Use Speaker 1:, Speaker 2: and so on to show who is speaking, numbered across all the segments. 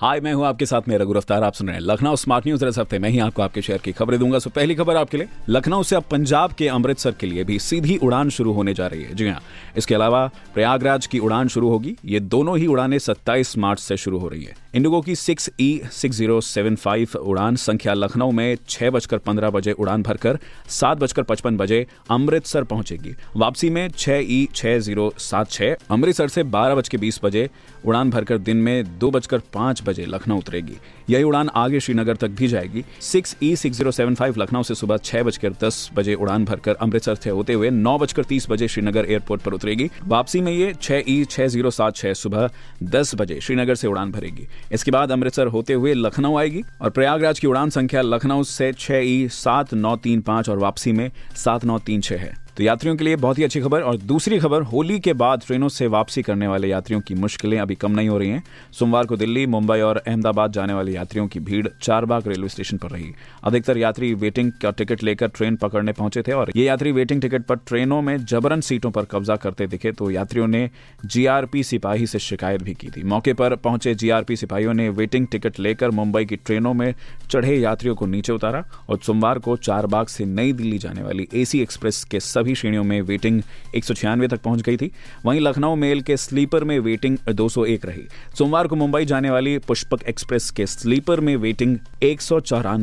Speaker 1: हाय, मैं हूँ आपके साथ मेरा गुरफ्तार। आप सुन रहे हैं लखनऊ स्मार्ट न्यूज़। इस हफ़्ते मैं ही आपको आपके शहर की खबरें दूँगा। सो पहली खबर आपके लिए। लखनऊ से अब पंजाब के अमृतसर के लिए भी सीधी उड़ान शुरू होने जा रही है। जी हाँ इसके अलावा प्रयागराज की उड़ान शुरू होगी। ये दोनों ही उड़ानें 27 मार्च से शुरू हो रही है। इंडिगो की six E six zero seven five उड़ान संख्या लखनऊ में छह बजकर पंद्रह बजे उड़ान भरकर सात बजकर पचपन बजे अमृतसर पहुंचेगी। वापसी में छह ई छह ज़ीरो सात छह, अमृतसर से बारह बज के बीस बजे उड़ान भरकर दिन में दो बजकर पाँच बजे लखनऊ उतरेगी। यही उड़ान आगे श्रीनगर तक भी जाएगी। Six E six zero seven five Lucknow से सुबह छह बजकर दस बजे उड़ान भरकर अमृतसर से होते हुए नौ बजकर तीस बजे श्रीनगर एयरपोर्ट पर उतरेगी। वापसी में ये छह ई छह ज़ीरो सात छह सुबह दस बजे श्रीनगर से उड़ान भरेगी। इसके बाद अमृतसर होते हुए लखनऊ आएगी और प्रयागराज की उड़ान संख्या लखनऊ से छह ई सात नौ तीन पाँच और वापसी में सात नौ तीन छह है। तो यात्रियों के लिए बहुत ही अच्छी खबर और दूसरी खबर, होली के बाद ट्रेनों से वापसी करने वाले यात्रियों की मुश्किलें अभी कम नहीं हो रही हैं। सोमवार को दिल्ली, मुंबई और अहमदाबाद जाने वाले यात्रियों की भीड़ चारबाग रेलवे स्टेशन पर रही। अधिकतर यात्री वेटिंग का टिकट लेकर ट्रेन पकड़ने पहुँचे थे और ये यात्री वेटिंग टिकट पर ट्रेनों में जबरन सीटों पर कब्जा करते दिखे तो यात्रियों ने जीआरपी सिपाही से शिकायत भी की थी। मौके पर पहुँचे जीआरपी सिपाहियों ने वेटिंग टिकट लेकर मुंबई की ट्रेनों में चढ़े यात्रियों को नीचे उतारा और सोमवार को चारबाग से नई दिल्ली जाने वाली एसी एक्सप्रेस के सभी श्रेणियों में वेटिंग एक सौ छियानवे तक पहुँच गई थी। वहीं लखनऊ मेल के स्लीपर में वेटिंग 201 रही। सोमवार को मुंबई जाने वाली पुष्पक एक्सप्रेस के स्लीपर में वेटिंग एक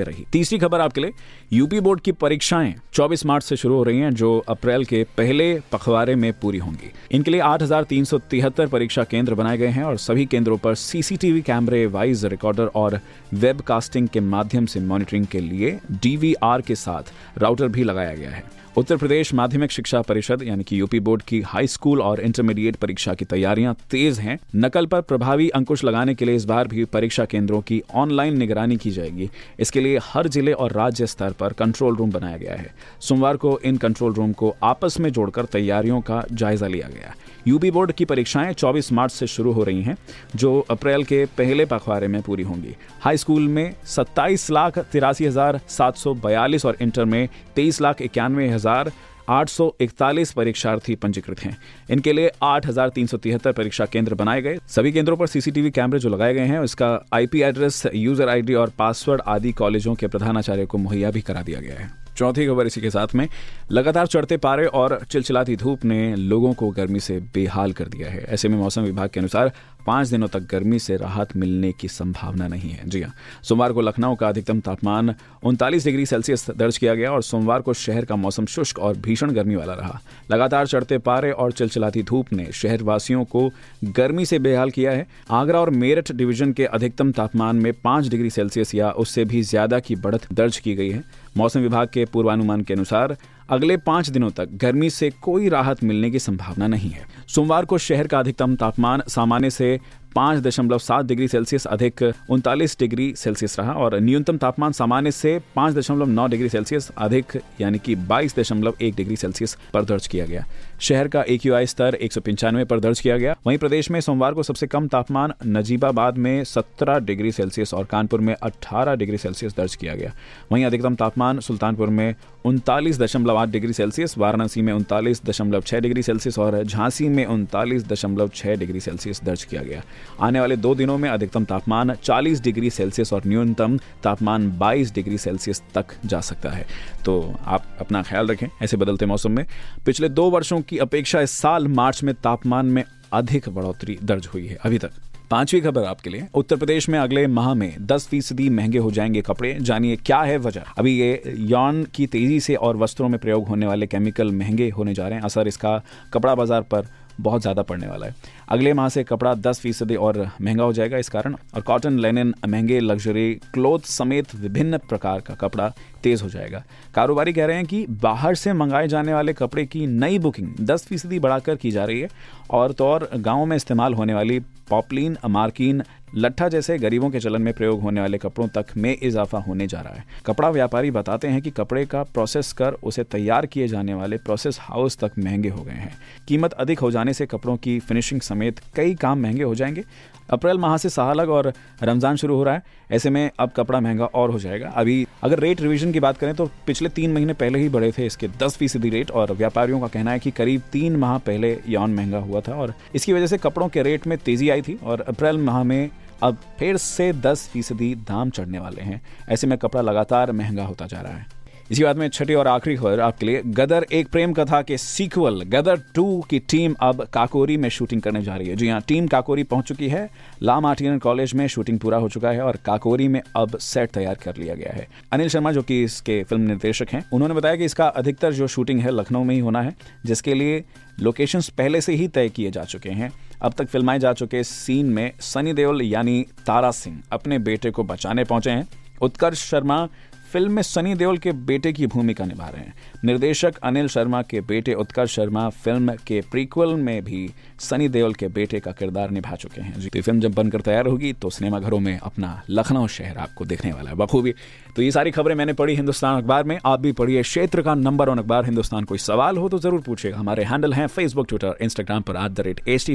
Speaker 1: रही। तीसरी खबर आपके लिए, यूपी बोर्ड की परीक्षाएँ 24 मार्च से शुरू हो रही हैं, जो अप्रैल के पहले पखवारे में पूरी होंगी। इनके लिए आठ हज़ार तीन सौ तिहत्तर परीक्षा केंद्र बनाए गए हैं और सभी केंद्रों पर सीसीटीवी कैमरे, वाइज रिकॉर्डर और वेबकास्टिंग के माध्यम से मॉनिटरिंग के लिए डीवीआर के साथ राउटर भी लगाया गया है। उत्तर प्रदेश माध्यमिक शिक्षा परिषद यानी कि यूपी बोर्ड की हाई स्कूल और इंटरमीडिएट परीक्षा की तैयारियाँ तेज हैं। नकल पर प्रभावी अंकुश लगाने के लिए इस बार भी परीक्षा केंद्रों की ऑनलाइन निगरानी की जाएगी। इसके लिए हर ज़िले और राज्य स्तर पर कंट्रोल रूम बनाया गया है। सोमवार को इन कंट्रोल रूम को आपस में जोड़कर तैयारियों का जायजा लिया गया यूपी बोर्ड की परीक्षाएँ 24 मार्च से शुरू हो रही हैं, जो अप्रैल के पहले पखवाड़े में पूरी होंगी। हाई स्कूल में सत्ताईस लाख तिरासी हज़ार सात सौ बयालीस और इंटर में तेईस लाख इक्यानवे हज़ार आठ सौ इकतालीस परीक्षार्थी पंजीकृत हैं। इनके लिए आठ हज़ार तीन सौ तिहत्तर परीक्षा केंद्र बनाए गए। सभी केंद्रों पर सीसीटीवी कैमरे जो लगाए गए हैं, उसका आईपी एड्रेस, यूज़र आईडी और पासवर्ड आदि कॉलेजों के प्रधानाचार्य को मुहैया भी करा दिया गया है। चौथी खबर इसी के साथ में, लगातार चढ़ते पारे और चिलचिलाती धूप ने लोगों को गर्मी से बेहाल कर दिया है। ऐसे में मौसम विभाग के अनुसार पाँच दिनों तक गर्मी से राहत मिलने की संभावना नहीं है। जी हाँ सोमवार को लखनऊ का अधिकतम तापमान उनतालीस डिग्री सेल्सियस दर्ज किया गया और सोमवार को शहर का मौसम शुष्क और भीषण गर्मी वाला रहा। लगातार चढ़ते पारे और चिलचिलाती धूप ने शहरवासियों को गर्मी से बेहाल किया है। आगरा और मेरठ डिवीज़न के अधिकतम तापमान में पाँच डिग्री सेल्सियस या उससे भी ज़्यादा की बढ़त दर्ज की गई है। मौसम विभाग के पूर्वानुमान के अनुसार अगले पाँच दिनों तक गर्मी से कोई राहत मिलने की संभावना नहीं है। सोमवार को शहर का अधिकतम तापमान सामान्य से पाँच दशमलव सात डिग्री सेल्सियस, अधिक उनतालीस डिग्री सेल्सियस रहा और न्यूनतम तापमान सामान्य से पाँच दशमलव नौ डिग्री सेल्सियस, अधिक यानी कि बाईस दशमलव एक डिग्री सेल्सियस पर दर्ज किया गया। शहर का एक स्तर एक सौ पंचानवे पर दर्ज किया गया। वहीं प्रदेश में सोमवार को सबसे कम तापमान नजीबाबाद में सत्रह डिग्री सेल्सियस और कानपुर में अट्ठारह डिग्री सेल्सियस दर्ज किया गया। वहीं अधिकतम तापमान सुल्तानपुर में उनतालीस दशमलव आठ डिग्री सेल्सियस, वाराणसी में उनतालीस दशमलव छह डिग्री सेल्सियस और झांसी में उनतालीस दशमलव छह डिग्री सेल्सियस दर्ज किया गया। आने वाले दो दिनों में अधिकतम तापमान 40 डिग्री सेल्सियस और न्यूनतम तापमान 22 डिग्री सेल्सियस तक जा सकता है। तो आप अपना ख्याल रखें, ऐसे बदलते मौसम में। पिछले दो वर्षों की अपेक्षा इस साल मार्च में तापमान में अधिक बढ़ोतरी दर्ज हुई है। अभी तक। पांचवी खबर आपके लिए। उत्तर प्रदेश में अगले माह में 10 फ़ीसदी महँगे हो जाएँगे कपड़े। जानिए क्या है वजह। अभी ये यौन की तेज़ी से और वस्त्रों में प्रयोग होने वाले केमिकल महँगे होने जा रहे हैं। असर इसका कपड़ा बाज़ार पर बहुत ज़्यादा पड़ने वाला है। अगले माह से कपड़ा दस फ़ीसदी और महँगा हो जाएगा। इस कारण और कॉटन लेनिन महँगे लग्जरी क्लोथ समेत विभिन्न प्रकार का कपड़ा तेज हो जाएगा। कारोबारी कह रहे हैं कि बाहर से मंगाए जाने वाले कपड़े की नई बुकिंग दस फ़ीसदी बढ़ाकर की जा रही है और तो और गाँव में इस्तेमाल होने वाली पॉपलिन मार्किन लट्ठा जैसे गरीबों के चलन में प्रयोग होने वाले कपड़ों तक में इजाफा होने जा रहा है। कपड़ा व्यापारी बताते हैं कि कपड़े का प्रोसेस कर उसे तैयार किए जाने वाले प्रोसेस हाउस तक महँगे हो गए हैं। कीमत अधिक हो जाने से कपड़ों की फिनिशिंग समेत कई काम महँगे हो जाएँगे। अप्रैल माह से सालग और रमज़ान शुरू हो रहा है। ऐसे में अब कपड़ा महँगा और हो जाएगा। अभी अगर रेट रिवीजन की बात करें तो पिछले तीन महीने पहले ही बढ़े थे इसके दस फ़ीसदी रेट और व्यापारियों का कहना है कि करीब तीन माह पहले यौन महँगा हुआ था और इसकी वजह से कपड़ों के रेट में तेज़ी आई थी और अप्रैल माह में अब फिर से दस फ़ीसदी दाम चढ़ने वाले हैं। ऐसे में कपड़ा लगातार महँगा होता जा रहा है। इसी बात में छठी और आखिरी खबर आपके लिए। गदर एक प्रेम कथा के सीक्वल गदर टू की टीम अब काकोरी में शूटिंग करने जा रही है। जी हाँ टीम काकोरी पहुँच चुकी है। ला मार्टिन कॉलेज में शूटिंग पूरा हो चुका है और काकोरी में अब सेट तैयार कर लिया गया है। अनिल शर्मा, जो कि इसके फ़िल्म निर्देशक हैं, उन्होंने बताया कि इसका अधिकतर जो शूटिंग है, लखनऊ में ही होना है, जिसके लिए लोकेशंस पहले से ही तय किए जा चुके हैं। अब तक फिल्माए जा चुके सीन में सनी देओल, यानी तारा सिंह, अपने बेटे को बचाने पहुँचे हैं। उत्कर्ष शर्मा फ़िल्म में सनी देओल के बेटे की भूमिका निभा रहे हैं। निर्देशक अनिल शर्मा के बेटे उत्कर्ष शर्मा फ़िल्म के प्रीक्वल में भी सनी देओल के बेटे का किरदार निभा चुके हैं। जी फ़िल्म जब बनकर तैयार होगी तो सिनेमाघरों में अपना लखनऊ शहर आपको देखने वाला है बखूबी। तो ये सारी खबरें मैंने पढ़ी हिंदुस्तान अखबार में। आप भी पढ़िए क्षेत्र का नंबर ऑन अखबार। हिंदुस्तान कोई सवाल हो तो ज़रूर पूछेगा हमारे हैंडल हैं फेसबुक ट्विटर इंस्टाग्राम पर at the rate H T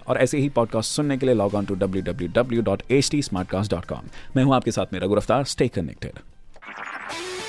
Speaker 1: और ऐसे ही पॉडकास्ट सुनने के लिए लॉग ऑन टू डब्ल्यू मैं हूँ आपके साथ मेरा गुरफ्तार स्टे कनेक्टेड